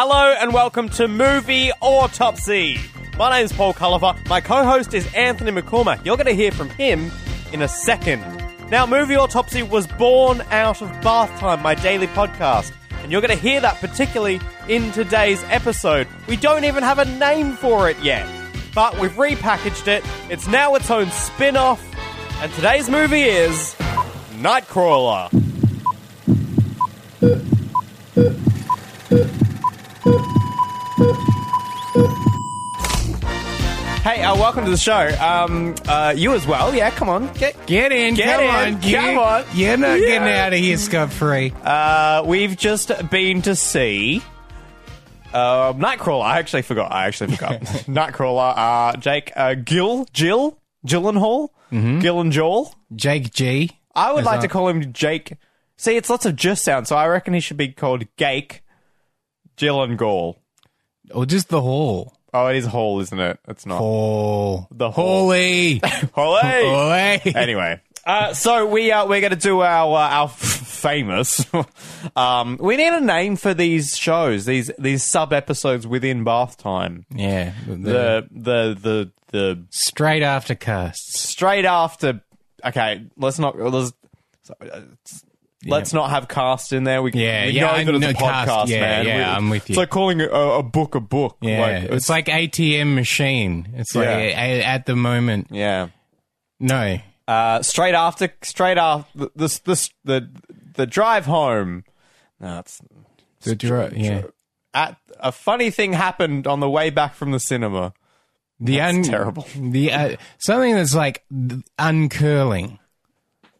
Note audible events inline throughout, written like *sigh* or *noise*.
Hello and welcome to Movie Autopsy. My name is Paul Culliver. My co-host is Anthony McCormack. You're going to hear from him in a second. Now, Movie Autopsy was born out of Bath Time, my daily podcast, and you're going to hear that particularly in today's episode. We don't even have a name for it yet, but we've repackaged it. It's now its own spin-off, and today's movie is Nightcrawler. Hey, uh, welcome to the show. Um, uh, you as well. Yeah, come on. Get, Get in, Get come in, on, come you, on. You're not Yeah. getting out of here scot free. uh, we've just been to see uh, Nightcrawler. I actually forgot. I actually forgot. *laughs* Nightcrawler. Uh, Jake, uh, Gil, Jill, Gyllenhaal. Gill and Joel. Jake G. I would Is like that- to call him Jake. See, it's lots of just sound, so I reckon he should be called Gake, Jill and Gall. Or just the hall. Oh, it is Hall, isn't it? It's not. Hall. The hall. *laughs* Holy. Holy. anyway, uh, so we uh, we're going to do our uh, our f- famous. *laughs* um, we need a name for these shows, these these sub episodes within bath time. Yeah. The, The the the the straight after casts. straight after. Okay, let's not let's. uh, Let's not have cast in there. We, Yeah, we yeah, know that it's a podcast, cast, yeah, man. yeah, We- I'm with you. It's like calling a, a book a book. Yeah. like, it's, like ATM machine. It's like Yeah. a- at the moment. yeah. No. Uh, straight after, straight after the the the, the drive home. No, it's The dro- yeah. at a funny thing happened on the way back from the cinema. The un- terrible. The uh, something that's like uncurling.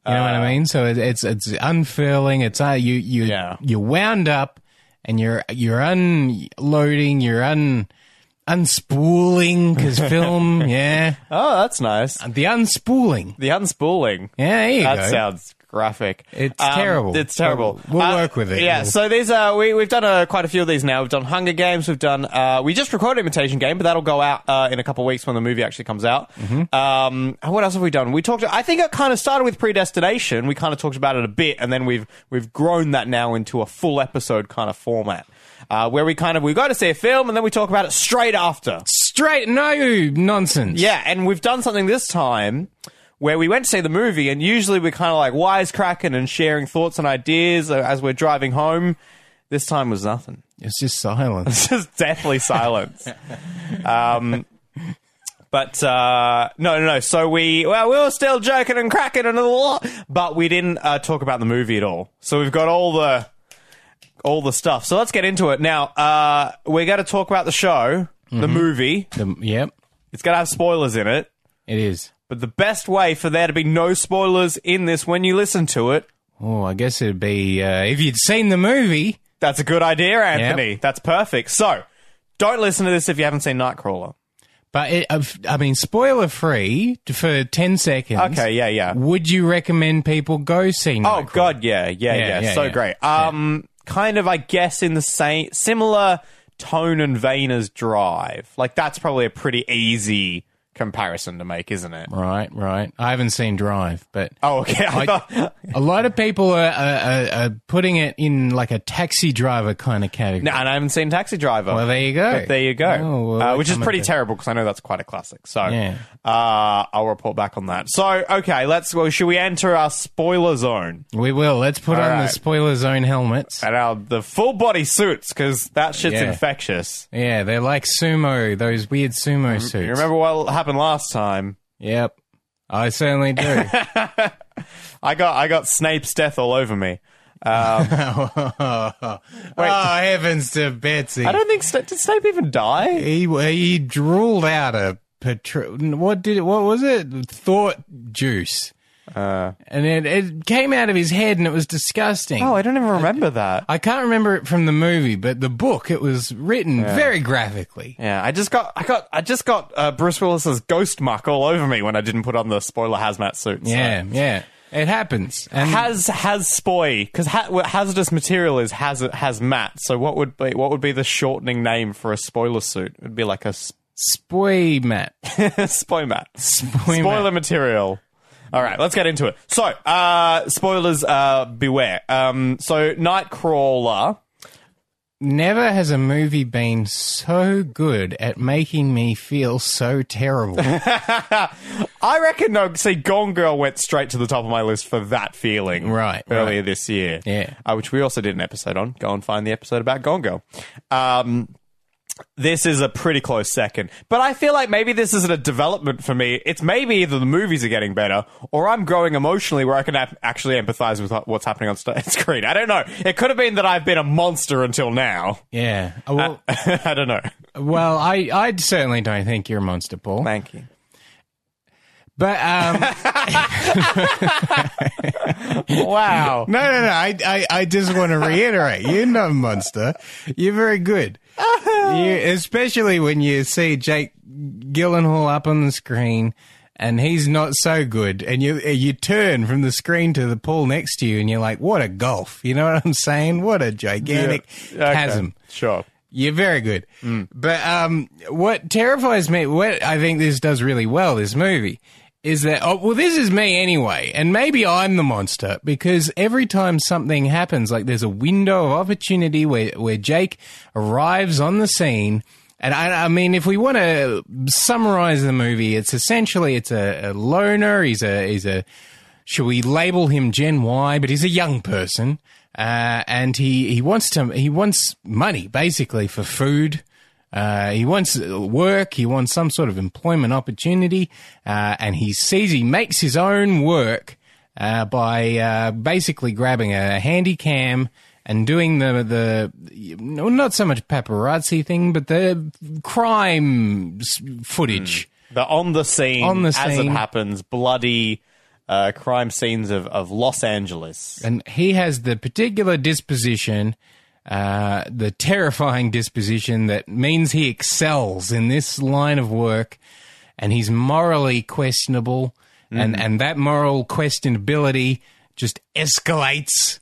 You know what Uh, I mean? So it, it's it's unfurling. It's uh, you you Yeah. you're wound up, and you're you're unloading. You're un unspooling because *laughs* film. Yeah, Oh, that's nice. the unspooling. The unspooling. Yeah, there you That go. sounds graphic. It's terrible. It's terrible. But we'll Uh, work with it. Yeah. We'll- So these are we we've done uh, quite a few of these now. We've done Hunger Games. We've done. Uh, we just recorded Imitation Game, but that'll go out uh, in a couple of weeks when the movie actually comes out. Mm-hmm. Um, what else have we done? We talked. I think it kind of started with Predestination. We kind of talked about it a bit, and then we've we've grown that now into a full episode kind of format. Uh, where we kind of we go to see a film and then we talk about it straight after. Straight no nonsense. Yeah, and we've done something this time where we went to see the movie, and usually we're kind of like wisecracking and sharing thoughts and ideas as we're driving home. This time was nothing. it's just silence. It's *laughs* just deathly silence. um, but uh, no, no, no. So we well, we were still joking and cracking and a lot, but we didn't uh, talk about the movie at all. So we've got all the all the stuff. So let's get into it now. Uh, we're going to talk about the show, the movie. The- yep, It's going to have spoilers in it. it is. But the best way for there to be no spoilers in this when you listen to it, Oh, I guess it'd be uh, if you'd seen the movie. that's a good idea, Anthony. That's perfect. So, don't listen to this if you haven't seen Nightcrawler. But it, uh, I mean, spoiler free for ten seconds. Okay, yeah, yeah. Would you recommend people go see? Oh god, yeah, yeah, yeah. Yeah, yeah, so yeah. great. Um kind of I guess in the same similar tone and vein as Drive. Like that's probably a pretty easy comparison to make, isn't it? Right, right. I haven't seen Drive, but Oh, okay. I *laughs* I- thought, a lot of people are, are, are, putting it in like a taxi driver kind of category. no, and I haven't seen Taxi Driver. Well, there you go. But there you go. Oh, well, uh, which is pretty terrible because I know that's quite a classic. So Yeah. uh, I'll report back on that. So okay, let's. Well, should we enter our spoiler zone We will. Let's put All on the spoiler zone helmets. and our the full body suits because that shit's Yeah. infectious. Yeah, they're like sumo, those weird sumo suits. You remember what happened last time? Yep. I certainly do. *laughs* I got I got Snape's death all over me. Um, *laughs* oh, heavens to Betsy. I don't think Sna- did Snape even die. he he drooled out a patro- what did it what was it thought juice Uh, and it, it came out of his head and it was disgusting oh, I don't even remember that. I can't remember it from the movie but the book it was written very graphically Yeah, I just got I got I just got uh, Bruce Willis's ghost muck all over me when I didn't put on the spoiler hazmat suit. so. yeah yeah it happens and Has has spoy because ha- hazardous material is has hazmat. So what would be what would be the shortening name for a spoiler suit? It'd be like a sp- spoy mat *laughs* spoy mat. spoy Spoiler mat. material. All right, let's get into it. So, uh, spoilers, uh, beware. Um, so, Nightcrawler never has a movie been so good at making me feel so terrible. *laughs* I reckon, no, see, Gone Girl went straight to the top of my list for that feeling. Right, Earlier right. this year. Yeah. Uh, which we also did an episode on. Go and find the episode about Gone Girl. Um, this is a pretty close second. But I feel like maybe this isn't a development for me. It's maybe either the movies are getting better or I'm growing emotionally where I can ap- actually empathize with what's happening on st- *laughs* screen. I don't know. It could have been that I've been a monster until now. yeah. Uh, Well, *laughs* I don't know. well, I, I certainly don't think you're a monster, Paul. Thank you. But um, *laughs* Wow. no, no, no. I, I, I just want to reiterate: you're not a monster. You're very good. You, especially when you see Jake Gyllenhaal up on the screen. And he's not so good, and you you turn from the screen to the pool next to you, and you're like, "What a gulf!" You know what I'm saying? What a gigantic Okay. chasm. Sure. You're very good. But um, what terrifies me, what I think this does really well, this movie, is that, oh, well, this is me anyway. And maybe I'm the monster because every time something happens, like there's a window of opportunity where, where Jake arrives on the scene. And I, I mean, if we want to summarize the movie, it's essentially it's a, a loner. He's a he's a should we label him Gen Y? But he's a young person, uh, and he, he wants to he wants money basically for food. Uh, he wants work. He wants some sort of employment opportunity, uh, and he sees he makes his own work uh, by uh, basically grabbing a handy cam and doing the the no, not so much paparazzi thing, but the crime footage. The on the scene, On the as it happens, bloody uh, crime scenes of, of Los Angeles. and he has the particular disposition, uh, the terrifying disposition that means he excels in this line of work, and he's morally questionable, and and that moral questionability just escalates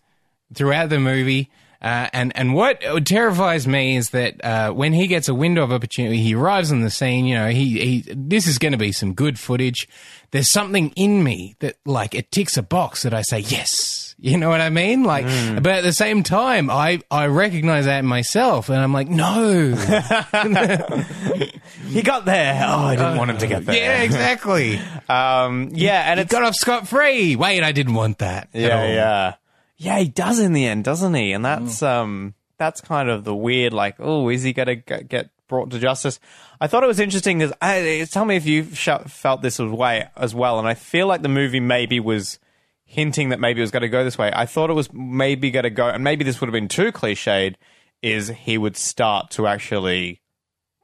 throughout the movie. Uh, and and what terrifies me is that uh, when he gets a window of opportunity, he arrives on the scene. You know, he he this is going to be some good footage. There's something in me that like it ticks a box that I say yes. You know what I mean? Like, but at the same time, I I recognize that in myself, and I'm like, no, *laughs* He got there. Oh, I didn't want him to get there. yeah, exactly. *laughs* Um, yeah, and He it's got off scot free. Wait, I didn't want that. at yeah, all. yeah, yeah. He does in the end, doesn't he? And that's um, that's kind of the weird. Like, oh, is he gonna g- get brought to justice? I thought it was interesting. Because I, tell me if you sh- felt this was way as well. And I feel like the movie maybe was hinting that maybe it was going to go this way. I thought it was maybe going to go, and maybe this would have been too cliched. Is he would start to actually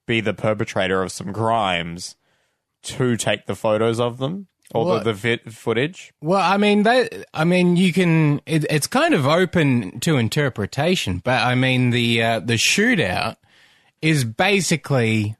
be the perpetrator of some crimes to take the photos of them or Well- the, the footage? Well, I mean that. I mean, you can. It, it's kind of open to interpretation, but I mean the uh, the shootout is basically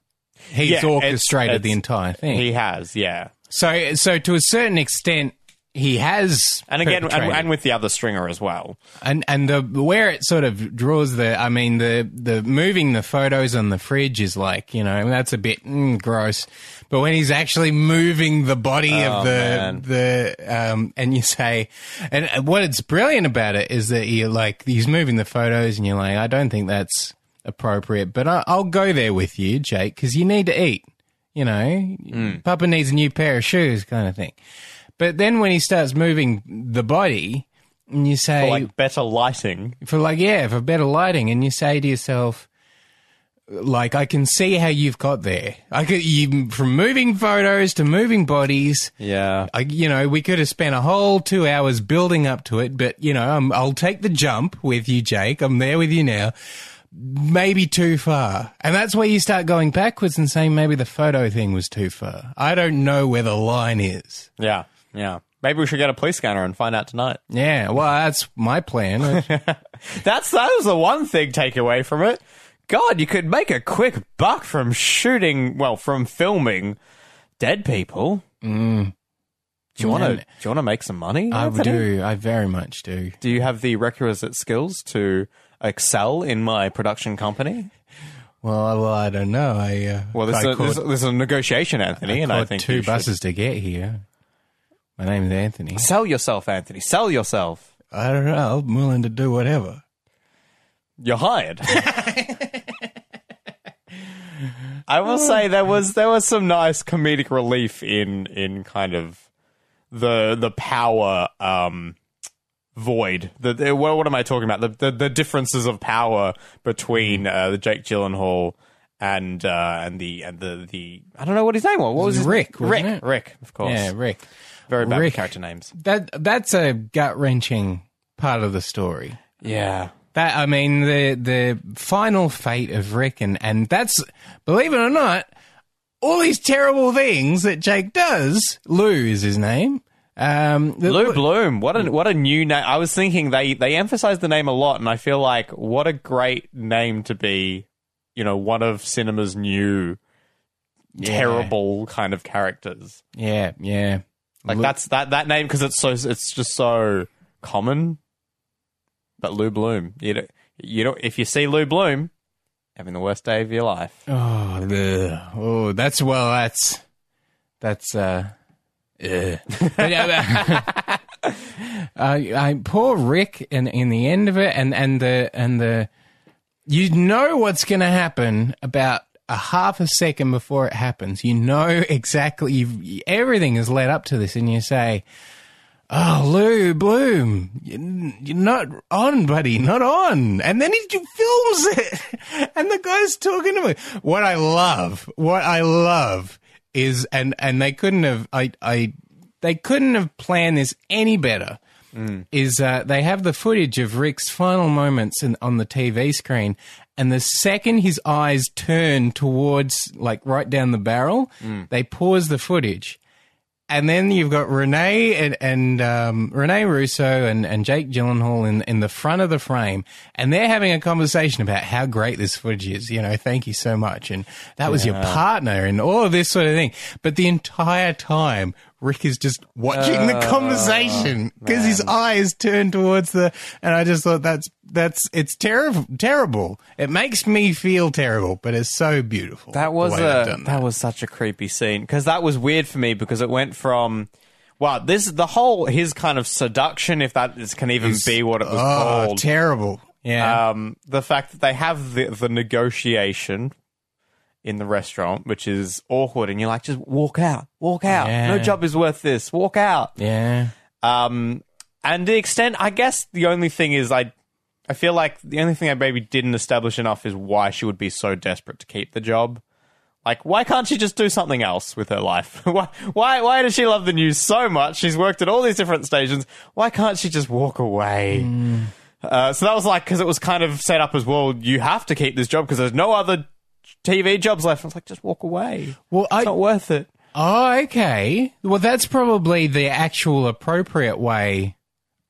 he's Yeah, it's- orchestrated the entire thing. He has, yeah. so, so to a certain extent, he has. And again, and, and with the other stringer as well. and and the where it sort of draws the I mean the the moving the photos on the fridge is like you know that's a bit mm, gross, but when he's actually moving the body Oh, of the man. the um and you say and what it's brilliant about it is that you're like he's moving the photos and you're like I don't think that's appropriate, but I, I'll go there with you, Jake, because you need to eat. You know, Hmm. Papa needs a new pair of shoes, kind of thing. But then when he starts moving the body, and you say, For like better lighting. for like yeah for better lighting and you say to yourself like i can see how you've got there i could you from moving photos to moving bodies Yeah. I, you know we could have spent a whole two hours building up to it but you know i i'll take the jump with you jake i'm there with you now maybe too far and that's where you start going backwards and saying maybe the photo thing was too far i don't know where the line is Yeah. Yeah. Maybe we should get a police scanner and find out tonight. yeah well that's my plan *laughs* That's that was the one thing take away from it. God, you could make a quick buck from shooting, well, from filming dead people. Mm. Do you want to? Do you want to make some money? i Anthony? do i very much do Do you have the requisite skills to excel in my production company? Well, well, I don't know. I uh, Well, this, I is, a, this, caught- this is a negotiation, Anthony, I and I caught think two you should buses to get here. My name's Anthony. sell yourself, Anthony. Sell yourself. I don't know. I'm willing to do whatever. You're hired. I will say there was there was some nice comedic relief in in kind of the the power um void. The, the what, what am I talking about? The, the the differences of power between uh, the Jake Gyllenhaal and uh, and the and the the I don't know what his name was. What was his Rick, Rick, it? Rick, of course. Yeah, Rick. Very bad with Rick. character names. That that's a gut wrenching part of the story. Yeah. That I mean the the final fate of Rick and and that's believe it or not, all these terrible things that Jake does. Lou is his name. Um, the- Lou Bloom, what a what a new name! I was thinking they they emphasize the name a lot, and I feel like what a great name to be, you know, one of cinema's new terrible kind of characters. Yeah, yeah. Like Lou- that's that that name because it's so it's just so common. But Lou Bloom, you know, you know, if you see Lou Bloom, having the worst day of your life. Oh, oh, that's well, that's that's uh. Yeah, uh, *laughs* I poor Rick in in the end of it, and and the and the you know what's going to happen about a half a second before it happens. You know exactly. You've, everything is led up to this, and you say. Oh, Lou Bloom, you- you're not on, buddy, not on. And then he films it, *laughs* and the guy's talking to me. What I love, what I love is, and and they couldn't have, I, I, they couldn't have planned this any better. Is uh, they have the footage of Rick's final moments in, on the TV screen, and the second his eyes turn towards, like right down the barrel, they pause the footage and then you've got Rene and, and um, Rene Russo and, and Jake Gyllenhaal in, in the front of the frame, and they're having a conversation about how great this footage is. You know, thank you so much, and that was your partner, and all of this sort of thing. But the entire time, Rick is just watching the conversation because his eyes turn towards the, and I just thought that's that's it's terrible, terrible. It makes me feel terrible, but it's so beautiful. That was the way they've a done that. was such a creepy scene because that was weird for me because it went from wow this the whole his kind of seduction if that is, can even be what it was Oh, called terrible. Yeah. um, the fact that they have the the negotiation in the restaurant which is awkward and you're like just walk out walk out no job is worth this walk out yeah. um, and the extent, I guess, the only thing is, I, I feel like the only thing I maybe didn't establish enough is why she would be so desperate to keep the job. Like, why can't she just do something else with her life? *laughs* why, why, why does she love the news so much? She's worked at all these different stations. Why can't she just walk away? Uh, so that was like because it was kind of set up as well. You have to keep this job because there's no other TV jobs left. I was like, just walk away. Well, I It's not worth it. Oh, okay. Well, that's probably the actual appropriate way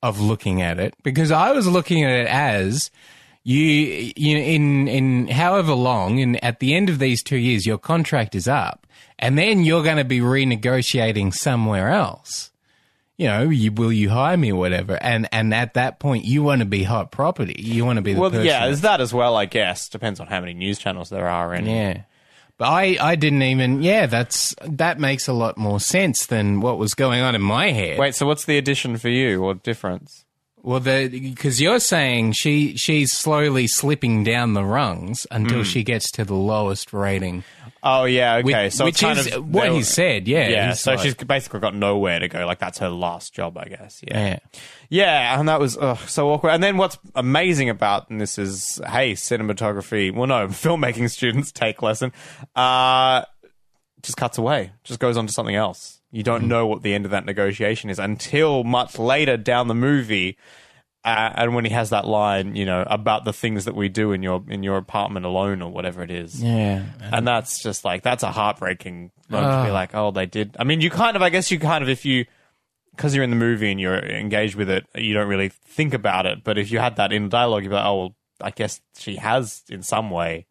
of looking at it because I was looking at it as you, you in in however long, and at the end of these two years, your contract is up, and then you're going to be renegotiating somewhere else. You know, you will you hire me or whatever, and and at that point, you want to be hot property. You want to be the Well, person. yeah, there's that as well. I guess depends on how many news channels there are. And Yeah. But I, I didn't even yeah, that's that makes a lot more sense than what was going on in my head. Wait, so what's the addition for you or difference? Well the because you're saying she she's slowly slipping down the rungs until she gets to the lowest rating. Oh yeah, okay. Which, so which it's kind is of what he said, yeah. Yeah, so like- she's basically got nowhere to go. Like that's her last job, I guess. Yeah, Yeah. yeah, and that was ugh, so awkward. And then what's amazing about this is hey, cinematography. Well, no, *laughs* filmmaking students take lesson. Uh, just cuts away, just goes on to something else. You don't mm-hmm. know what the end of that negotiation is until much later down the movie. Uh, and when he has that line, you know, about the things that we do in your in your apartment alone or whatever it is, Yeah. and that's just like that's a heartbreaking moment to be ah. like, oh, they did. I mean, you kind of, I guess, you kind of, if you, because you're in the movie and you're engaged with it, you don't really think about it. But if you had that in dialogue, you'd be like, oh, well, I guess she has in some way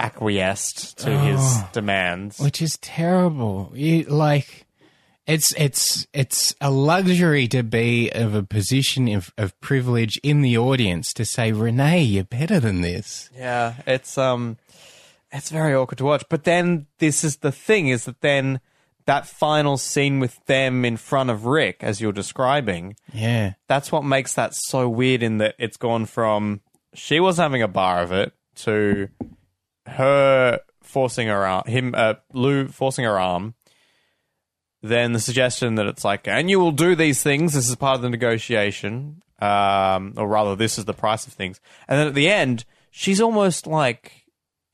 acquiesced to his ah. demands. Which is terrible. You like it's it's it's a luxury to be of a position of, of privilege in the audience to say, Rene, you're better than this. Yeah, it's um, it's very awkward to watch. But then this is the thing: is that then that final scene with them in front of Rick, as you're describing, Yeah. that's what makes that so weird in that it's gone from she was having a bar of it to her forcing her arm, him, uh, Lou forcing her arm, then the suggestion that it's like, and you will do these things. This is part of the negotiation, um, or rather, this is the price of things. And then at the end, she's almost like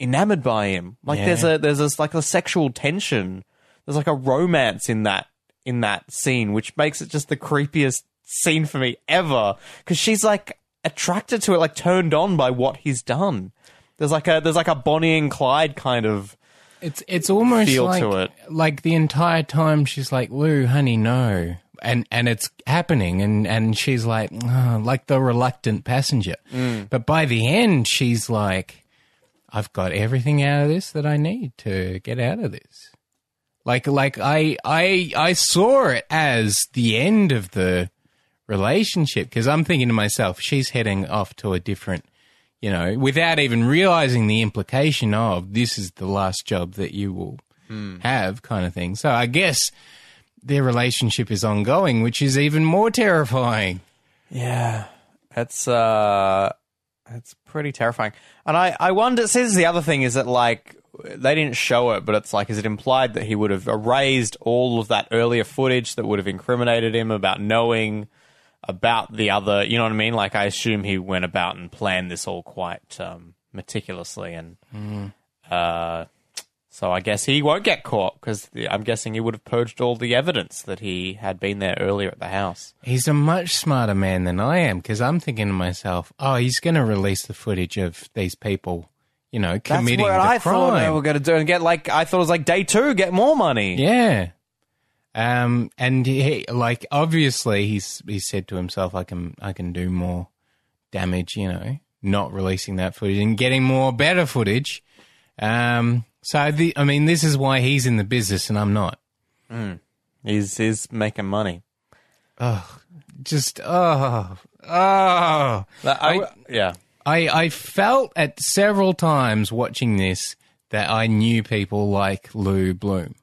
enamored by him. Like Yeah. there's a there's this like a sexual tension. There's like a romance in that in that scene, which makes it just the creepiest scene for me ever. Because she's like attracted to it, like turned on by what he's done. There's like a there's like a Bonnie and Clyde kind of It's it's almost Feel like to it. like the entire time she's like, "Lou, honey, no," and and it's happening, and and she's like, "Oh," like the reluctant passenger. Mm. But by the end, she's like, "I've got everything out of this that I need to get out of this." Like like I I I saw it as the end of the relationship because I'm thinking to myself, she's heading off to a different you know, without even realizing the implication of this is the last job that you will have, kind of thing. So I guess their relationship is ongoing, which is even more terrifying. Yeah, it's uh, it's pretty terrifying. And I I wonder. Is the other thing is that like they didn't show it, but it's like is it implied that he would have erased all of that earlier footage that would have incriminated him about knowing about the other. You know what I mean? Like I assume he went about and planned this all quite um, meticulously, and uh, so I guess he won't get caught because I'm guessing he would have purged all the evidence that he had been there earlier at the house. He's a much smarter man than I am because I'm thinking to myself, oh, he's going to release the footage of these people, you know, committing That's what the I crime. thought they were going to do, and get like I thought it was like day two, get more money. Yeah. Um, and he, like, obviously, he's he said to himself, "I can, I can do more damage." You know, not releasing that footage and getting more better footage. Um, so the, I mean, this is why he's in the business and I'm not. He's he's making money. Oh, Just oh, oh. I, yeah, I I felt at several times watching this that I knew people like Lou Bloom.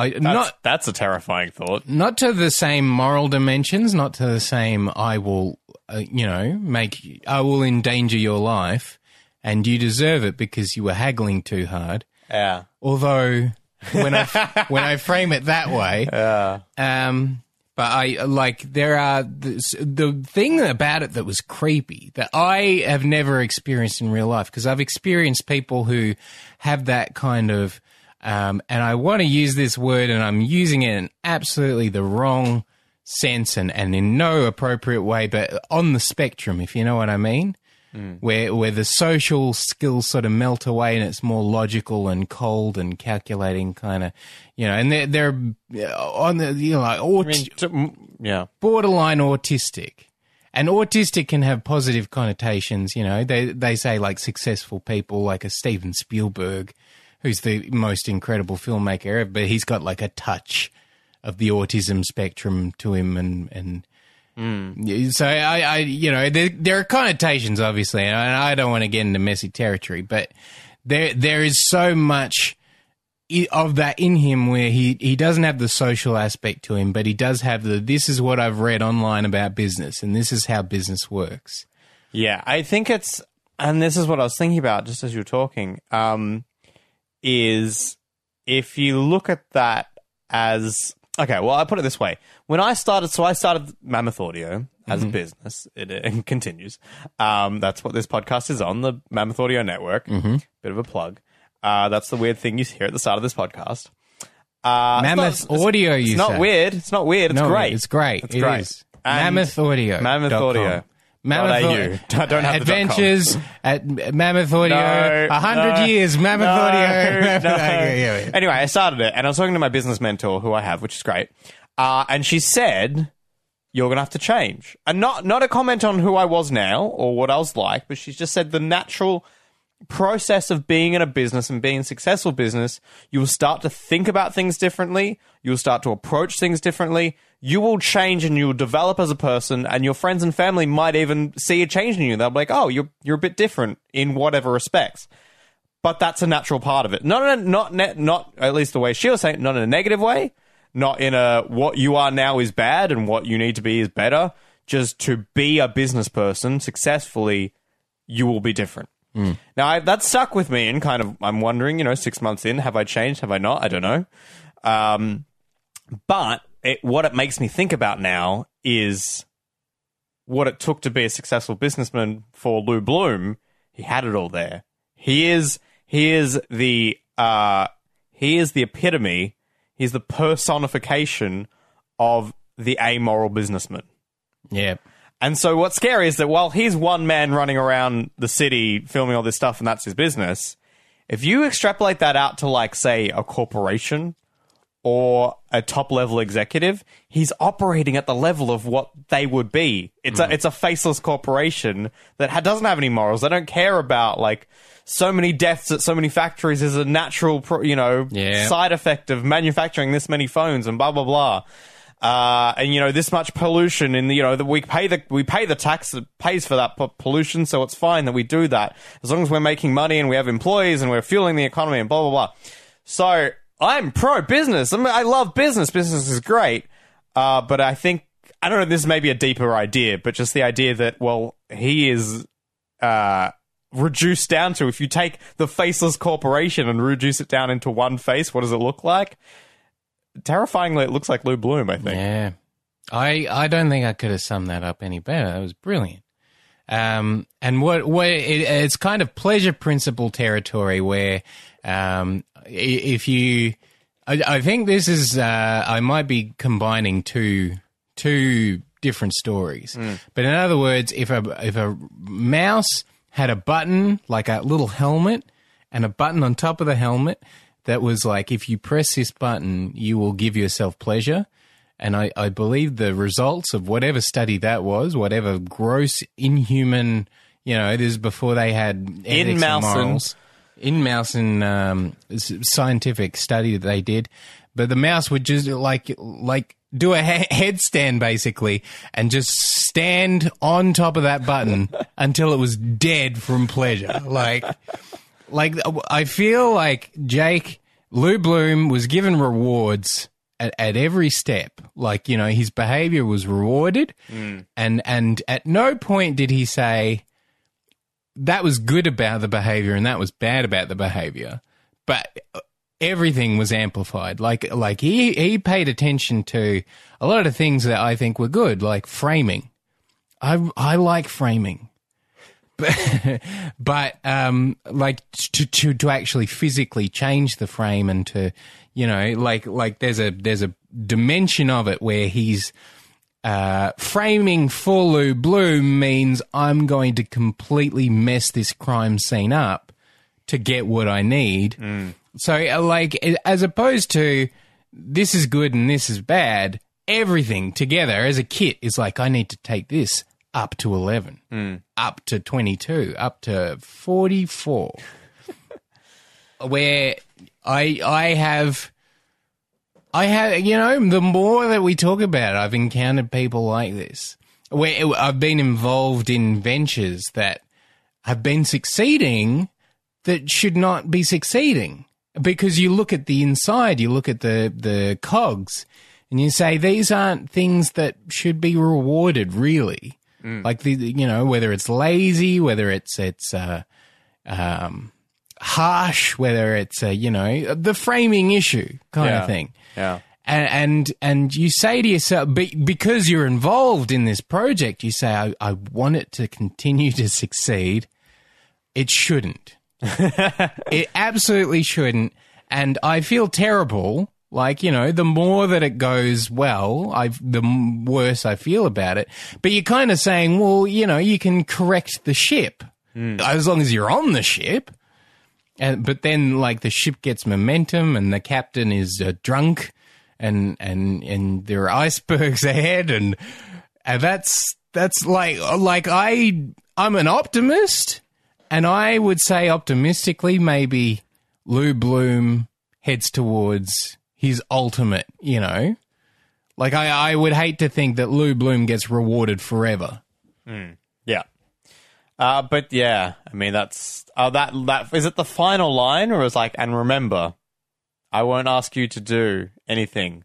I that's, not that's a terrifying thought. not to the same moral dimensions, not to the same I will, uh, you know, make I will endanger your life, and you deserve it because you were haggling too hard. Yeah, Although when I *laughs* when I frame it that way, yeah, um, but I like there are the, the thing about it that was creepy that I have never experienced in real life because I've experienced people who have that kind of, um, and I want to use this word and I'm using it in absolutely the wrong sense and, and in no appropriate way, but on the spectrum, if you know what I mean. Where where the social skills sort of melt away and it's more logical and cold and calculating kind of, you know, and they're they're uh, on the you know like I mean, t- mm, yeah, borderline autistic. And autistic can have positive connotations, you know. They they say like successful people like a Steven Spielberg, who's the most incredible filmmaker ever, but he's got like a touch of the autism spectrum to him and and so I, I you know there, there are connotations obviously and I, I don't want to get into messy territory but there there is so much of that in him where he, he doesn't have the social aspect to him, but he does have the this is what I've read online about business and this is how business works. yeah. I think it's, and this is what I was thinking about just as you were talking. Um, is if you look at that as okay, well, I put it this way: when I started, so I started Mammoth Audio as a business. It, *laughs* it continues. Um, that's what this podcast is on the Mammoth Audio Network. Mm-hmm. Bit of a plug. Uh, that's the weird thing you hear at the start of this podcast. Uh, it's Mammoth not- Audio, It's you not say? weird. It's not weird. It's no, great. It's great. It's It great. Mammoth Audio. Mammoth. Audio. Mammoth Au-. I don't have. Adventures at Mammoth Audio. No, A hundred no, years. Mammoth no, Audio. *laughs* no. *laughs* Okay, yeah, yeah. Anyway, I started it, and I was talking to my business mentor, who I have, which is great. Uh, and she said, "You're going to have to change," and not not a comment on who I was now or what I was like, but she just said the natural process of being in a business and being a successful business, you will start to think about things differently. You will start to approach things differently. You will change and you will develop as a person, and your friends and family might even see a change in you. They'll be like, "Oh, you're you're a bit different in whatever respects." But that's a natural part of it. Not in a, not ne- not at least the way she was saying, not in a negative way, not in a what you are now is bad and what you need to be is better. Just to be a business person successfully, you will be different. Now I, that stuck with me, and kind of I'm wondering, you know, six months in, have I changed? Have I not? I don't know. Um, but it, what it makes me think about now is what it took to be a successful businessman for Lou Bloom. He had it all there. He is he is the uh, he is the epitome. He's the personification of the amoral businessman. Yeah. And so what's scary is that while he's one man running around the city filming all this stuff and that's his business, if you extrapolate that out to like say a corporation or a top level executive, he's operating at the level of what they would be. It's a it's a faceless corporation that ha- doesn't have any morals. They don't care about like so many deaths at so many factories is a natural, pro- you know, Yeah. side effect of manufacturing this many phones and blah blah blah. Uh, and you know this much pollution in the you know that we pay the we pay the tax that pays for that po- pollution, so it's fine that we do that as long as we're making money and we have employees and we're fueling the economy and blah blah blah. So I'm pro business. I, mean, I love business. Business is great, uh, but I think I don't know. This may be a deeper idea, but just the idea that well, he is uh, reduced down to if you take the faceless corporation and reduce it down into one face, what does it look like? Terrifyingly, it looks like Lou Bloom. I think. Yeah. I I don't think I could have summed that up any better. That was brilliant. Um, and what what it, it's kind of pleasure principle territory where um, if you, I, I think this is uh, I might be combining two two different stories. But in other words, if a if a mouse had a button like a little helmet and a button on top of the helmet that was like if you press this button, you will give yourself pleasure. And I, I believe the results of whatever study that was, whatever gross, inhuman, you know, this is before they had and mouse. In mouse and um, scientific study that they did, but the mouse would just like like do a he- headstand basically and just stand on top of that button *laughs* until it was dead from pleasure. Like like I feel like Jake Lou Bloom was given rewards at, at every step. Like you know, his behavior was rewarded, and and at no point did he say that was good about the behavior and that was bad about the behavior. But everything was amplified. Like like he he paid attention to a lot of things that I think were good, like framing. I I like framing but, *laughs* but um, like to, to to actually physically change the frame and to you know like like there's a there's a dimension of it where he's uh, framing for Lou Bloom means I'm going to completely mess this crime scene up to get what I need. So uh, like as opposed to this is good and this is bad, everything together as a kit is like I need to take this up to 11, up to 22, up to 44. *laughs* where I I have I have you know the more that we talk about it, I've encountered people like this where I've been involved in ventures that have been succeeding that should not be succeeding because you look at the inside, you look at the the cogs, and you say these aren't things that should be rewarded really. Like the you know whether it's lazy, whether it's it's uh, um, harsh, whether it's a you know the framing issue kind Yeah. of thing Yeah. and and, and you say to yourself be, because you're involved in this project you say I, I want it to continue to succeed. It shouldn't. *laughs* It absolutely shouldn't. And i feel terrible. Like you know the more that it goes well i the worse i feel about it. But you're kind of saying well you know you can correct the ship hmm. as long as you're on the ship and but then like the ship gets momentum and the captain is uh, drunk and and and there are icebergs *laughs* ahead and and that's that's like like I I'm an optimist and I would say optimistically maybe Lou Bloom heads towards his ultimate, you know. Like I I would hate to think that Lou Bloom gets rewarded forever. Yeah. Uh, but yeah, I mean that's uh, that that is it the final line or is like and remember, I won't ask you to do anything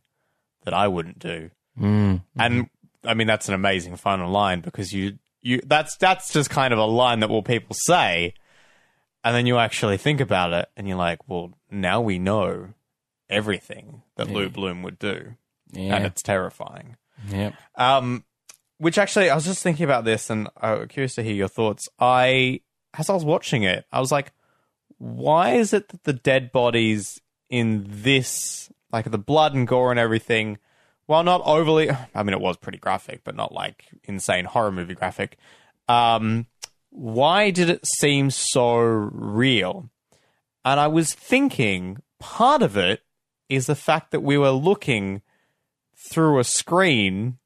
that I wouldn't do. Mm. And I mean that's an amazing final line because you you that's that's just kind of a line that will people say and then you actually think about it, and you're like, well, now we know everything that Lou Bloom would do, Yeah. and it's terrifying. Yep. Um, which actually, I was just thinking about this, and I'm curious to hear your thoughts. I, as I was watching it, I was like, why is it that the dead bodies in this, like the blood and gore and everything, while not overly, I mean, it was pretty graphic, but not like insane horror movie graphic. Um, why did it seem so real? And I was thinking part of it is the fact that we were looking through a screen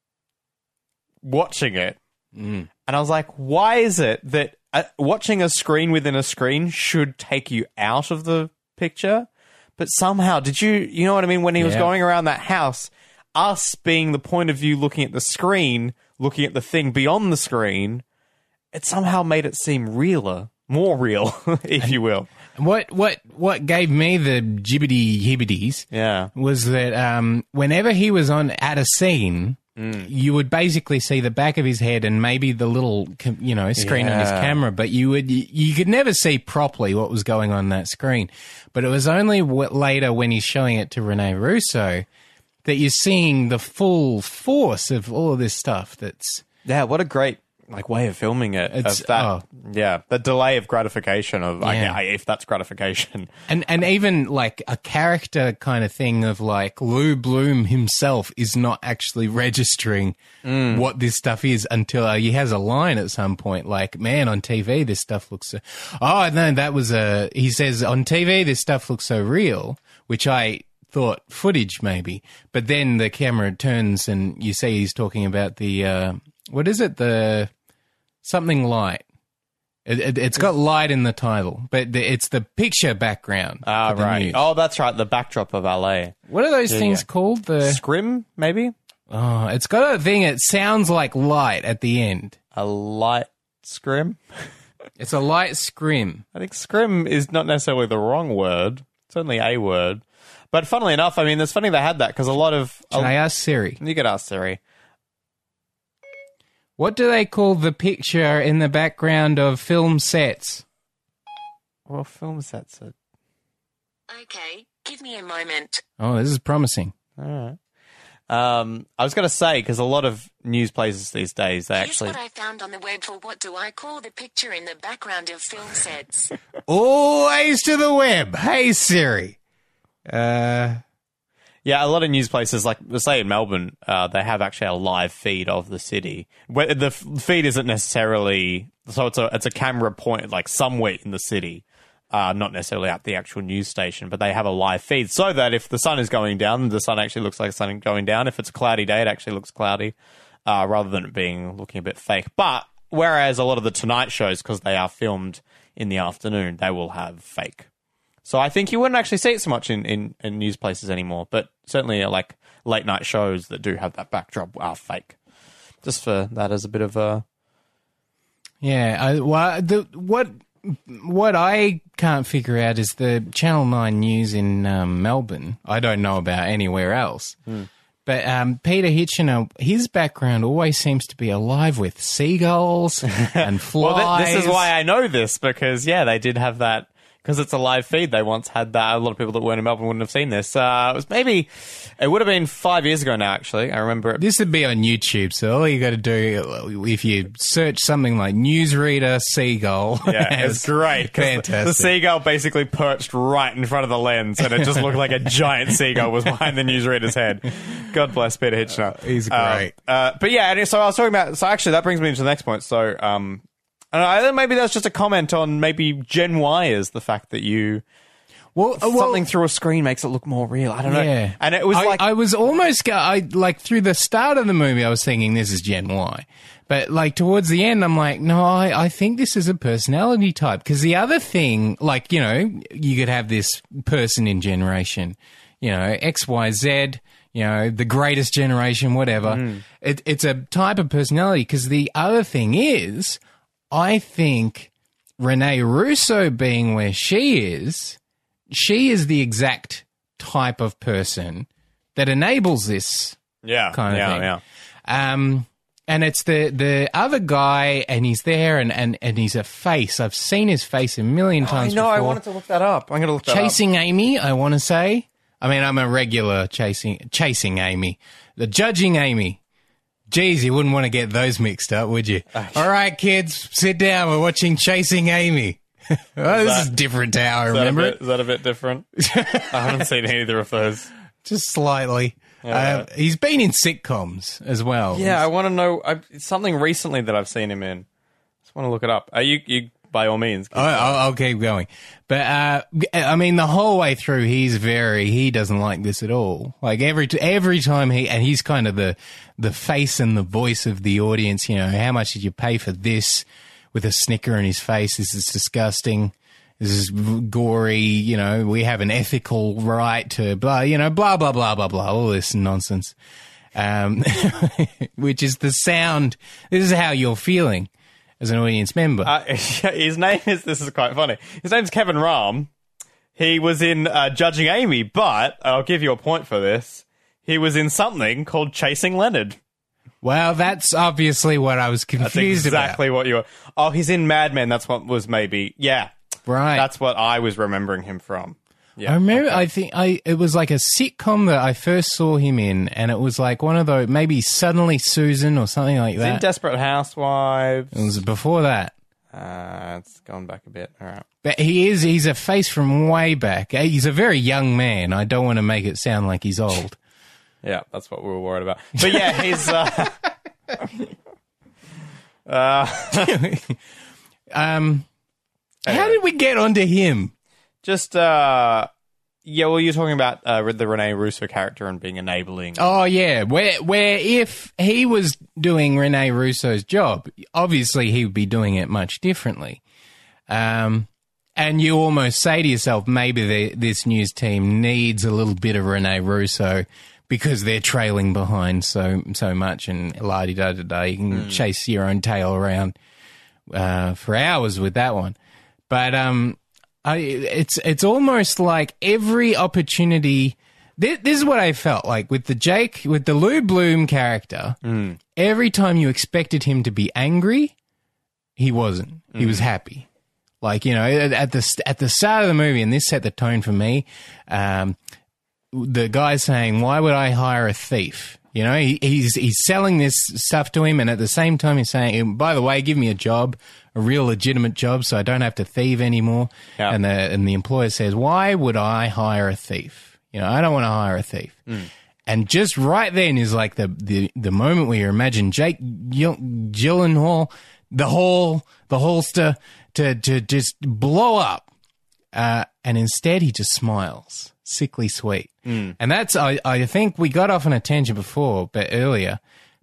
watching it. And I was like, why is it that uh, watching a screen within a screen should take you out of the picture? But somehow, did you, you know what I mean? When he was going around that house, us being the point of view looking at the screen, looking at the thing beyond the screen, it somehow made it seem realer, more real, *laughs* if you will. What what what gave me the jibbity hibbities Yeah. was that um, whenever he was on at a scene, Mm. you would basically see the back of his head and maybe the little you know screen on his camera, but you would you could never see properly what was going on that screen. But it was only later when he's showing it to Rene Russo that you're seeing the full force of all of this stuff. That's Yeah, what a great like way of filming it. It's- of that, oh. yeah, the delay of gratification of I- Yeah. I- if that's gratification. And and even like a character kind of thing of like Lou Bloom himself is not actually registering what this stuff is until uh, he has a line at some point like, "Man, on TV this stuff looks so." Oh no, that was a. He says on TV this stuff looks so real, which I thought footage maybe, but then the camera turns and you see he's talking about the uh, what is it the something light. It, it, it's got light in the title, but the, it's the picture background. Ah, right. news. Oh, that's right. The backdrop of LA. What are those things yeah. called? The Scrim, maybe oh, it's got a thing. It sounds like light at the end. a light scrim. *laughs* It's a light scrim. I think scrim is not necessarily the wrong word. It's only a word. But funnily enough, I mean, it's funny they had that because a lot of Can I ask Siri? you could ask Siri. What do they call the picture in the background of film sets? Well, film sets it. Okay, give me a moment. Oh, this is promising. All right. Um, I was going to say because a lot of news places these days they Here's actually what I found on the web for what do I call the picture in the background of film sets. *laughs* Always to the web. Hey Siri. Uh, Yeah, a lot of news places, like say in Melbourne, uh, they have actually a live feed of the city. Where the feed isn't necessarily so it's a it's a camera point like somewhere in the city, uh, not necessarily at the actual news station, but they have a live feed so that if the sun is going down, the sun actually looks like sun going down. If it's a cloudy day, it actually looks cloudy, uh, rather than it being looking a bit fake. But whereas a lot of the Tonight shows, because they are filmed in the afternoon, they will have fake. So I think you wouldn't actually see it so much in, in, in news places anymore, but certainly uh, like late night shows that do have that backdrop are fake. Just for that as a bit of a yeah. I, well, the, what what I can't figure out is the Channel Nine news in um, Melbourne. I don't know about anywhere else. But um, Peter Hitchener, his background always seems to be alive with seagulls *laughs* and flies. well. Th- this is why I know this because yeah, they did have that because it's a live feed. They once had that. A lot of people that weren't in Melbourne wouldn't have seen this. Uh, it was maybe it would have been five years ago now. Actually, I remember it. This would be on YouTube, so all you got to do if you search something like newsreader seagull. Yeah, it's *laughs* great. 'cause the- The seagull basically perched right in front of the lens, and it just looked like a *laughs* giant seagull was behind the newsreader's head. God bless Peter Hitchener. He's Um, great. uh, but yeah, and so I was talking about. So actually, that brings me to the next point. So, um, I don't know, maybe that's just a comment on maybe Gen Y is the fact that you well, uh, well, something through a screen makes it look more real. I don't know. Yeah, And it was I, like I was almost I like through the start of the movie, I was thinking this is Gen Y, but like towards the end, I'm like, no, I, I think this is a personality type because the other thing, like you know, you could have this person in generation, you know, X Y Z. You know, the greatest generation, whatever. Mm. It, it's a type of personality because the other thing is, I think Rene Russo being where she is, she is the exact type of person that enables this yeah, kind of yeah, thing. yeah. Um, and it's the the other guy, and he's there, and and and he's a face. I've seen his face a million times. I know. I wanted to look that up. I'm going to look that up. chasing Amy. I want to say. I mean, I'm a regular chasing chasing Amy, the judging Amy. Geez, you wouldn't want to get those mixed up, would you? All right, kids, sit down. We're watching Chasing Amy. *laughs* oh, this that- is different to how I Is that, a remember bit, it. is that a bit different? *laughs* I haven't seen either of those. Just slightly. Uh, he's been in sitcoms as well. Yeah, I want to know I, something recently that I've seen him in. Just want to look it up. Are you, you by all means? keep I- I'll, I'll keep going. But, uh, I mean, the whole way through, he's very, he doesn't like this at all. Like every, every time he, and he's kind of the, the face and the voice of the audience, you know, how much did you pay for this with a snicker in his face? This is disgusting. This is gory, you know, we have an ethical right to blah, you know, blah, blah, blah, blah, blah, all this nonsense. Um, *laughs* which is the sound. This is how you're feeling as an audience member. Uh, *laughs* his name is. This is quite funny. His name's Kevin Rahm. He was in uh, Judging Amy, but I'll give you a point for this. He was in something called Chasing Leonard. Well, that's obviously what I was That's confused exactly what you were. Oh, he's in Mad Men. That's what was maybe. Yeah. Right. that's what I was remembering him from. Yeah, I remember. I think I it was like a sitcom that I first saw him in, and it was like one of those maybe suddenly Susan or something like He's in that. Desperate Housewives. it was before that. Uh, it's gone back a bit. All right. But he is, he's a face from way back. Eh, He's a very young man. I don't want to make it sound like he's old. *laughs* Yeah, that's what we were worried about. But yeah, he's. Uh, *laughs* uh, *laughs* Um, how did we get onto him? Just uh, yeah. Well, you're talking about uh, the Rene Russo character and being enabling. Oh yeah, where where if he was doing Rene Russo's job, obviously he would be doing it much differently. Um, and you almost say to yourself, maybe the, this news team needs a little bit of Rene Russo because they're trailing behind so so much, and la di da da da. You can chase your own tail around uh, for hours with that one. But um, I, it's it's almost like every opportunity. This, this is what I felt like with the Jake, with the Lou Bloom character. Every time you expected him to be angry, he wasn't. He was happy. Like you know, at, at the at the start of the movie, and this set the tone for me. Um, the guy saying, "Why would I hire a thief?" You know, he, he's he's selling this stuff to him, and at the same time, he's saying, "By the way, give me a job, a real legitimate job, so I don't have to thieve anymore." Yeah. And the and the employer says, "Why would I hire a thief? You know, I don't want to hire a thief." And just right then is like the the, the moment where you imagine Jake Gyllenhaal, the whole the holster to to just blow up uh, and instead he just smiles, sickly sweet. Mm. And that's I, I think we got off on a tangent before, but earlier.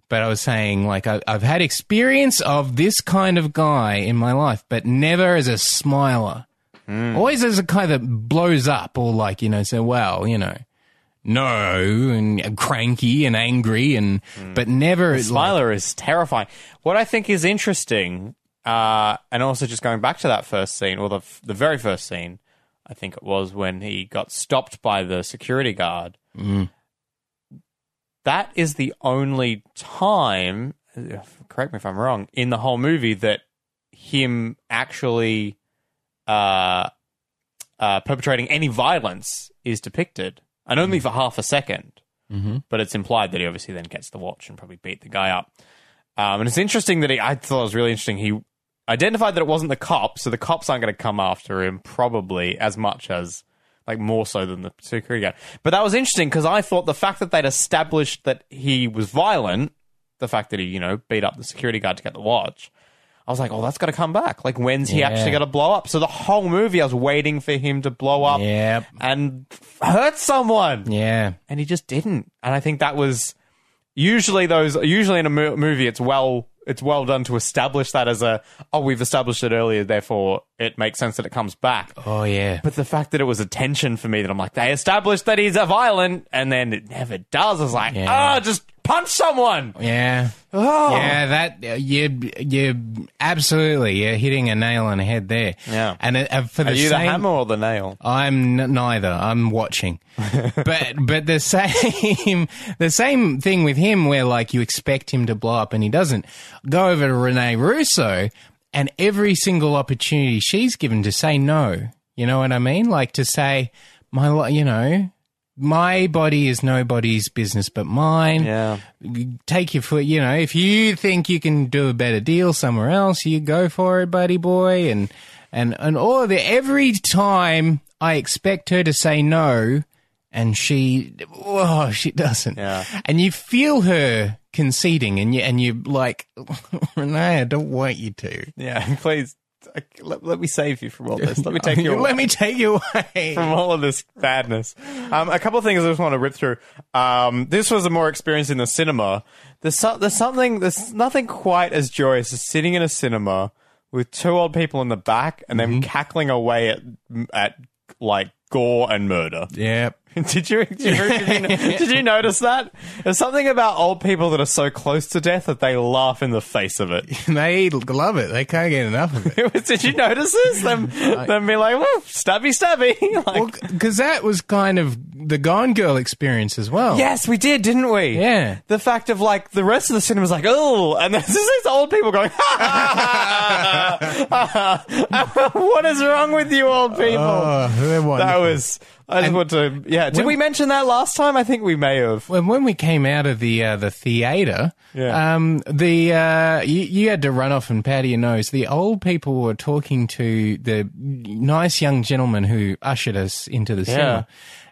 But I was saying like I, I've had experience of this kind of guy in my life, but never as a smiler. Mm. Always as a guy that blows up or like you know say well you know no and cranky and angry and mm. but never like, Smiler is terrifying. What I think is interesting, uh, and also just going back to that first scene, or the the very first scene, I think it was when he got stopped by the security guard. That is the only time, correct me if I'm wrong, in the whole movie that him actually uh, uh, perpetrating any violence is depicted, and only for half a 2nd But it's implied that he obviously then gets the watch and probably beat the guy up. Um, and it's interesting that he, I thought it was really interesting. He identified that it wasn't the cops, so the cops aren't going to come after him probably as much as, like, more so than the security guard. But that was interesting because I thought the fact that they'd established that he was violent, the fact that he, you know, beat up the security guard to get the watch, I was like, oh, that's got to come back. Like, when's he Yeah. actually going to blow up? So the whole movie, I was waiting for him to blow up Yep. and hurt someone yeah and he just didn't. And I think that was usually those. Usually in a mo- movie, it's well it's well done to establish that as a oh we've established it earlier, therefore it makes sense that it comes back. oh yeah But the fact that it was a tension for me that I'm like they established that he's a violent and then it never does. I was like Yeah. ah just punch someone. Yeah. Oh. Yeah, that uh, you you absolutely you're hitting a nail on the head there. Yeah. and uh, uh, for the Are you same, the hammer or the nail? I'm n- neither. I'm watching, *laughs* but but the same *laughs* the same thing with him, where like you expect him to blow up and he doesn't. Go over to Rene Russo, and every single opportunity she's given to say no. You know what I mean? Like to say my, you know. My body is nobody's business but mine Yeah. take your foot. You know, if you think you can do a better deal somewhere else, you go for it, buddy boy. And and and all of it. every time I expect her to say no, and she, oh, she doesn't. Yeah. And you feel her conceding, and you and you like, *laughs* Rene, I don't want you to. Yeah, *laughs* please I- let, let me save you from all this. Let me *laughs* take you. Let me take you away. from all of this badness. Um, a couple of things I just want to rip through. Um, this was a more experience in the cinema. There's, so, there's something, there's nothing quite as joyous as sitting in a cinema with two old people in the back and them cackling away at, at like gore and murder. Yep. did you did you, did you did you notice that? There's something about old people that are so close to death that they laugh in the face of it. They love it. They can't get enough of it. Did you notice this? Them, them be like, "Woo, stabby, stabby. like, Well, because that was kind of the Gone Girl experience as well. Yes, we did, didn't we? Yeah. The fact of like the rest of the cinema's like, oh, and there's these old people going, what is wrong with you, old people? Oh, they're that was. I just And want to. Yeah. Did when- we mention that last time? I think we may have. when when we came out of the uh, the theater, Yeah. um, the uh, you, you had to run off and powder your nose. The old people were talking to the nice young gentleman who ushered us into the cinema,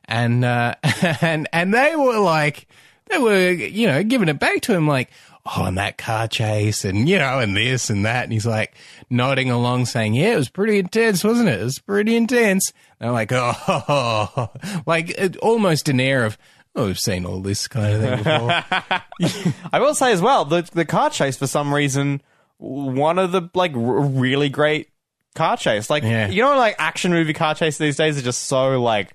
and uh, *laughs* and and they were like, they were you know giving it back to him like. Oh, and that car chase, and you know, and this and that, and he's like nodding along, saying, "Yeah, it was pretty intense, wasn't it? It was pretty intense." And I'm like, "Oh, *laughs* like it, almost an air of, oh, we've seen all this kind of thing before." *laughs* *laughs* I will say as well, the the car chase for some reason, one of the like r- really great car chase. Like Yeah. you know, like action movie car chase these days are just so like,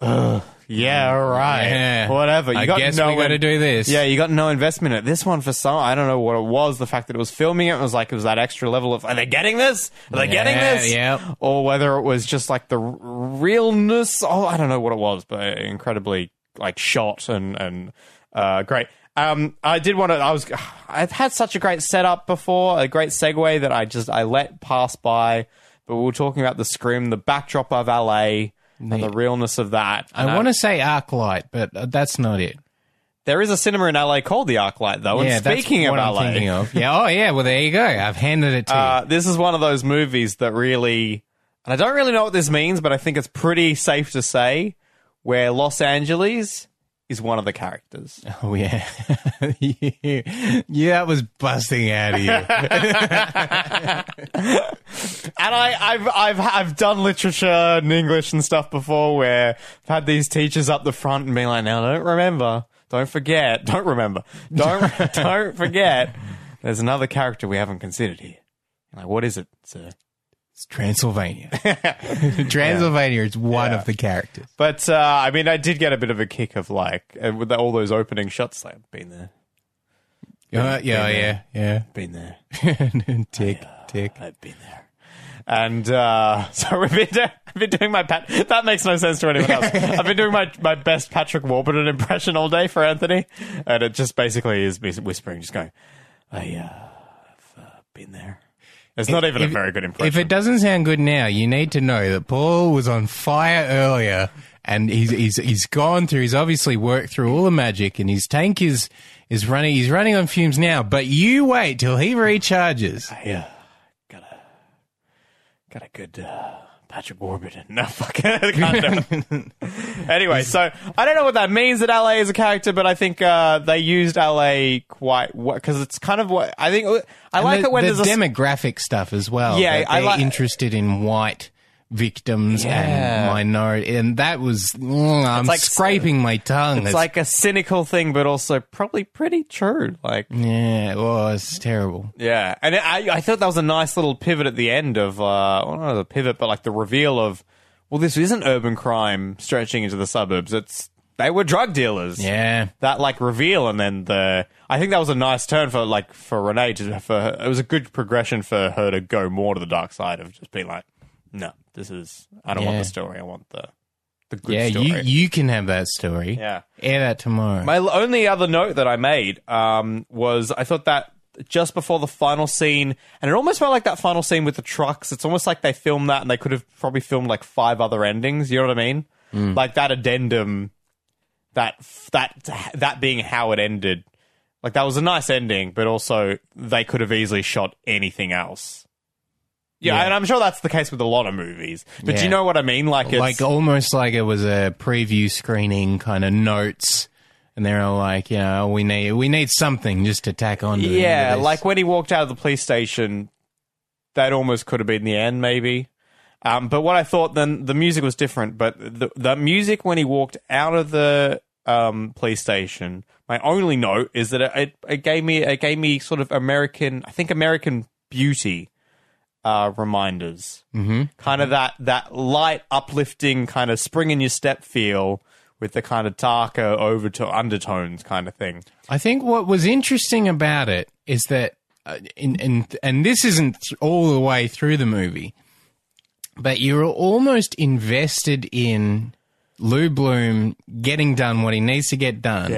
ugh, yeah, right. Yeah. whatever. You I got guess no we got to do this. Yeah, you got no investment in it. This one for some, I don't know what it was. The fact that it was filming it was like it was that extra level of are they getting this? Are they getting this? yeah. Or whether it was just like the realness. Oh, I don't know what it was, but incredibly like shot and and uh, great. Um, I did want to. I was. *sighs* I've had such a great setup before, a great segue that I just I let pass by. But we were talking about the scrim, the backdrop of LA, and the realness of that. I want to say ArcLight, but uh, that's not it. There is a cinema in LA called the ArcLight, though. yeah, and speaking that's of what I'm LA, thinking of. *laughs* Yeah. Oh, yeah. Well, there you go. I've handed it to you. uh, this is one of those movies that really, and I don't really know what this means, but I think it's pretty safe to say where Los Angeles is one of the characters. *laughs* Oh, yeah. *laughs* yeah. That was busting out of you. *laughs* And I, I've, I've, I've done literature and English and stuff before where I've had these teachers up the front and being like, now don't remember, don't forget, don't remember, don't, don't forget. There's another character we haven't considered here. Like, what is it, sir? It's Transylvania. *laughs* Transylvania is one Yeah. of the characters. But uh, I mean, I did get a bit of a kick of like uh, with all those opening shots. Like, been there, Uh, yeah, yeah, yeah. been there, *laughs* tick, tick. I've been there. And uh, *laughs* so we've been, do- I've been doing my pat. That makes no sense to anyone else. I've been doing my, my best Patrick Warburton impression all day for Anthony, and it just basically is me whispering, just going, "I uh, have uh, been there." It's not even a very good impression. If it doesn't sound good now, you need to know that Paul was on fire earlier, and he's he's he's gone through. He's obviously worked through all the magic, and his tank is is running. He's running on fumes now. But you wait till he recharges. Yeah, got a got a good uh, Patrick Warburton. *laughs* No, fuck it. *laughs* Can't do *laughs* anyway, so I don't know what that means that LA is a character, but I think uh, they used LA quite because it's kind of what I think. I like the, it when the there's a demographic stuff as well. Yeah, I they're like- interested in white victims Yeah. and minority, and that was mm, I'm like- scraping my tongue. It's like a cynical thing, but also probably pretty true. Like, yeah, it was terrible. yeah, and I, I thought that was a nice little pivot at the end of, uh, well, not the pivot, but like the reveal of, well, this isn't urban crime stretching into the suburbs. It's they were drug dealers. Yeah. That like reveal and then the I think that was a nice turn for like for Rene to for her, it was a good progression for her to go more to the dark side of just being like, no, this is I don't want Yeah. the story. I want the the good Yeah, story. you you can have that story. Yeah. Air that tomorrow. My l- only other note that I made um, was I thought that just before the final scene, and it almost felt like that final scene with the trucks. It's almost like they filmed that, and they could have probably filmed like five other endings. You know what I mean? Like that addendum, that that that being how it ended. Like that was a nice ending, but also they could have easily shot anything else. Yeah, Yeah. and I'm sure that's the case with a lot of movies. But do you know what I mean? Like, it's, like almost like it was a preview screening kind of notes and they're all like, you know, we need we need something just to tack on to Yeah, like when he walked out of the police station, that almost could have been the end, maybe. Um, but what I thought then the music was different. But the the music when he walked out of the um, police station, my only note is that it, it, it gave me it gave me sort of American, I think American Beauty uh, reminders. Mm-hmm. Kind of that that light, uplifting, kind of spring in your step feel with the kind of darker overto- undertones kind of thing. I think what was interesting about it is that, uh, in, in, and this isn't all the way through the movie, but you're almost invested in Lou Bloom getting done what he needs to get done.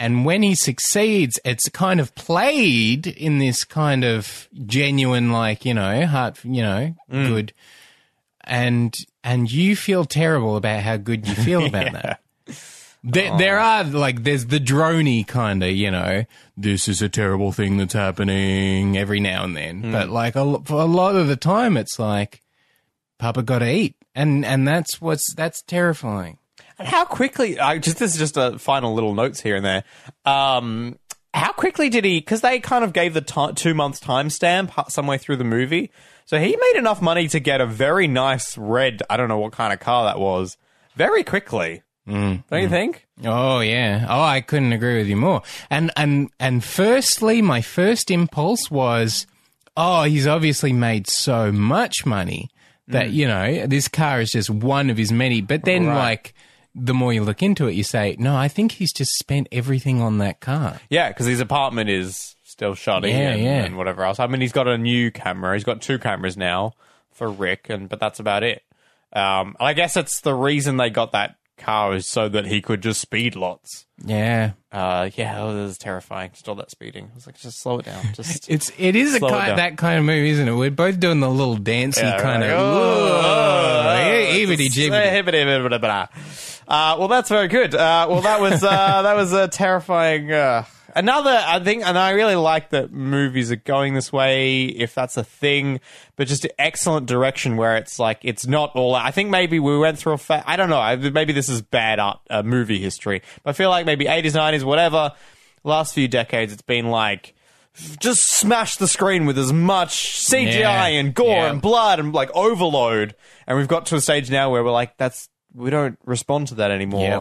And when he succeeds, it's kind of played in this kind of genuine, like, you know, heart, you know, mm. good. And, and you feel terrible about how good you feel *laughs* about that. There, there oh. are like there's the drony kind of you know this is a terrible thing that's happening every now and then, mm. but like a, for a lot of the time it's like Papa got to eat, and and that's what's that's terrifying. And how quickly? I just this is just a final little notes here and there. Um, how quickly did he? Because they kind of gave the ti two months timestamp hu- some way through the movie, so he made enough money to get a very nice red. I don't know what kind of car that was. Very quickly, mm. don't you mm. think? Oh yeah. Oh, I couldn't agree with you more. And and and firstly, my first impulse was, oh, he's obviously made so much money that mm. you know this car is just one of his many. But then, Right. like, the more you look into it, you say, no, I think he's just spent everything on that car. Yeah, because his apartment is still shutting Yeah, and, yeah. and whatever else. I mean, he's got a new camera. He's got two cameras now for Rick, and but that's about it. Um, and I guess it's the reason they got that car is so that he could just speed lots. Yeah. Uh, yeah, it was terrifying. Just all that speeding. I was like, just slow it down. *laughs* Just It's it is a kind, that kind of movie, isn't it? We're both doing the little dancey Yeah, kind right. of. Uh, well, that's very good. Uh, well, that was uh, *laughs* that was a terrifying. Uh, another, I think, and I really like that movies are going this way, if that's a thing. But just excellent direction where it's like it's not all. I think maybe we went through a. Fa- I don't know. I- Maybe this is bad art, uh, movie history. But I feel like maybe eighties, nineties, whatever. Last few decades, it's been like just smash the screen with as much CGI Yeah. and gore Yeah. and blood and like overload. And we've got to a stage now where we're like, that's we don't respond to that anymore. Yeah.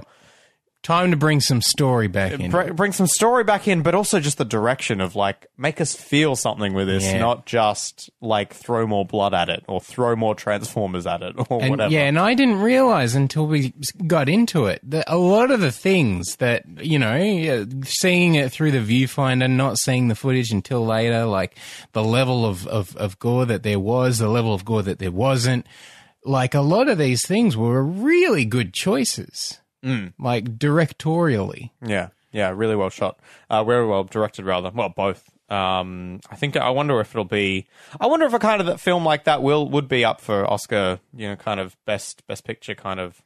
Time to bring some story back in. Br- bring some story back in, but also just the direction of like make us feel something with this, Yeah. not just like throw more blood at it or throw more transformers at it *laughs* or And, whatever. Yeah, and I didn't realize until we got into it that a lot of the things that, you know, uh, seeing it through the viewfinder, not seeing the footage until later, like the level of, of, of gore that there was, the level of gore that there wasn't, like a lot of these things were really good choices. Mm. Like directorially. Yeah, yeah, really well shot. Uh, very well directed, rather. Well, both. Um, I think I wonder if it'll be. I wonder if a kind of film like that will would be up for Oscar. You know, kind of best best picture kind of.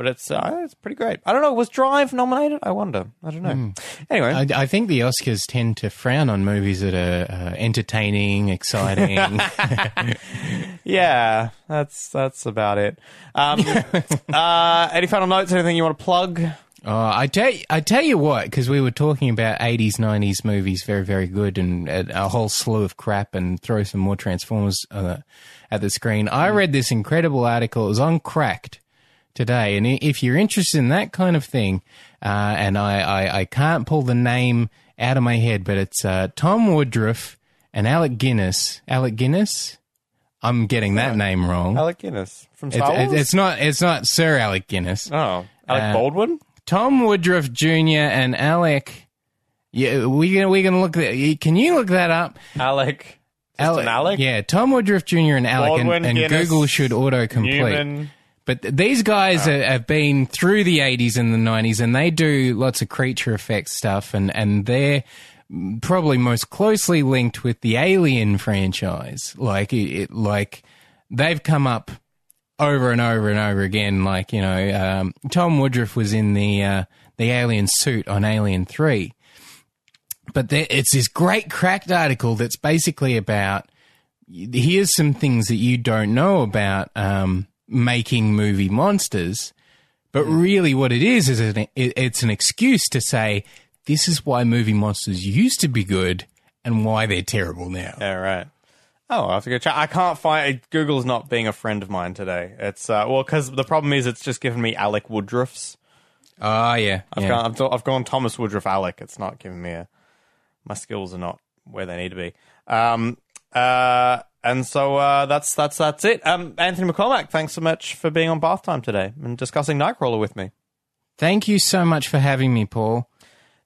But it's uh, it's pretty great. I don't know. Was Drive nominated? I wonder. I don't know. Anyway, I, I think the Oscars tend to frown on movies that are uh, entertaining, exciting. *laughs* *laughs* yeah, that's that's about it. Um, *laughs* uh, any final notes? Anything you want to plug? Oh, I tell you, I tell you what, because we were talking about 80s, 90s movies, very, very good, and a, a whole slew of crap, and throw some more Transformers uh, at the screen. I read this incredible article. It was on Cracked today, and if you're interested in that kind of thing, uh, and I, I, I can't pull the name out of my head, but it's uh, Tom Woodruff and Alec Guinness. Alec Guinness I'm getting that name wrong. Alec Guinness from It's, Star it- Wars. it's not. It's not Sir Alec Guinness. oh, Alec Uh, Baldwin. Tom Woodruff Jr. and Alec. Yeah, we can we can look that. Can you look that up? Alec. An Alec. Yeah, Tom Woodruff Jr. and Alec, and, and Guinness, Google should autocomplete. Newman. But th- these guys are, have been through the 80s and the 90s, and they do lots of creature effects stuff, and, and they're probably most closely linked with the Alien franchise. Like, it, it, like they've come up over and over and over again. Like, you know, um, Tom Woodruff was in the uh, the Alien suit on Alien 3. But there, it's this great cracked article that's basically about here's some things that you don't know about um, making movie monsters. But really, what it is is an, it, it's an excuse to say this is why movie monsters used to be good and why they're terrible now. Yeah, right. Oh, I have to go check. I can't find Google's not being a friend of mine today. It's uh, well, because the problem is it's just given me Alec Woodruff's. Oh yeah, I've yeah. gone, I've, I've gone Thomas Woodruff Alec. It's not giving me a. My skills are not where they need to be. Um. Uh. And so uh, that's that's that's it. Um. Anthony McCormack, thanks so much for being on Bath Time today and discussing Nightcrawler with me. Thank you so much for having me, Paul.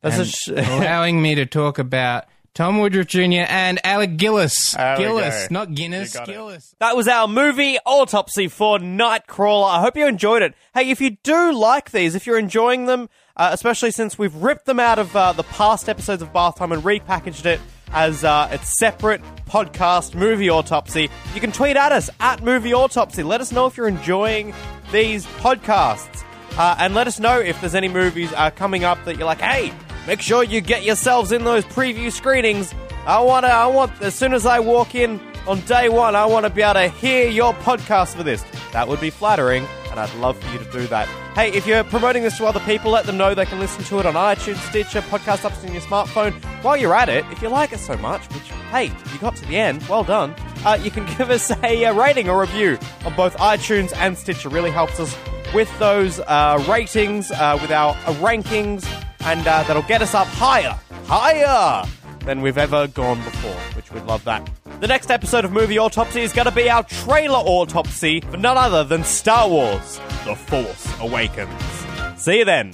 That's sh- *laughs* allowing me to talk about Tom Woodruff Jr. and Alec Gillis. There Gillis, not Guinness. Got it. Gillis. That was our movie autopsy for Nightcrawler. I hope you enjoyed it. Hey, if you do like these, if you're enjoying them, uh, especially since we've ripped them out of uh, the past episodes of Bath Time and repackaged it as uh, its separate podcast, Movie Autopsy, you can tweet at us at Movie Autopsy. Let us know if you're enjoying these podcasts. Uh, and let us know if there's any movies uh, coming up that you're like, hey, make sure you get yourselves in those preview screenings. I want to, I want, as soon as I walk in on day one, I want to be able to hear your podcast for this. That would be flattering, and I'd love for you to do that. Hey, if you're promoting this to other people, let them know they can listen to it on iTunes, Stitcher, podcast apps on your smartphone. While you're at it, if you like it so much, which, hey, you got to the end, well done, uh, you can *laughs* give us a, uh rating or review on both iTunes and Stitcher. Really helps us with those uh, ratings, uh, with our uh, rankings, and uh, that'll get us up higher, higher than we've ever gone before, which we'd love that. The next episode of Movie Autopsy is going to be our trailer autopsy for none other than Star Wars The Force Awakens. See you then.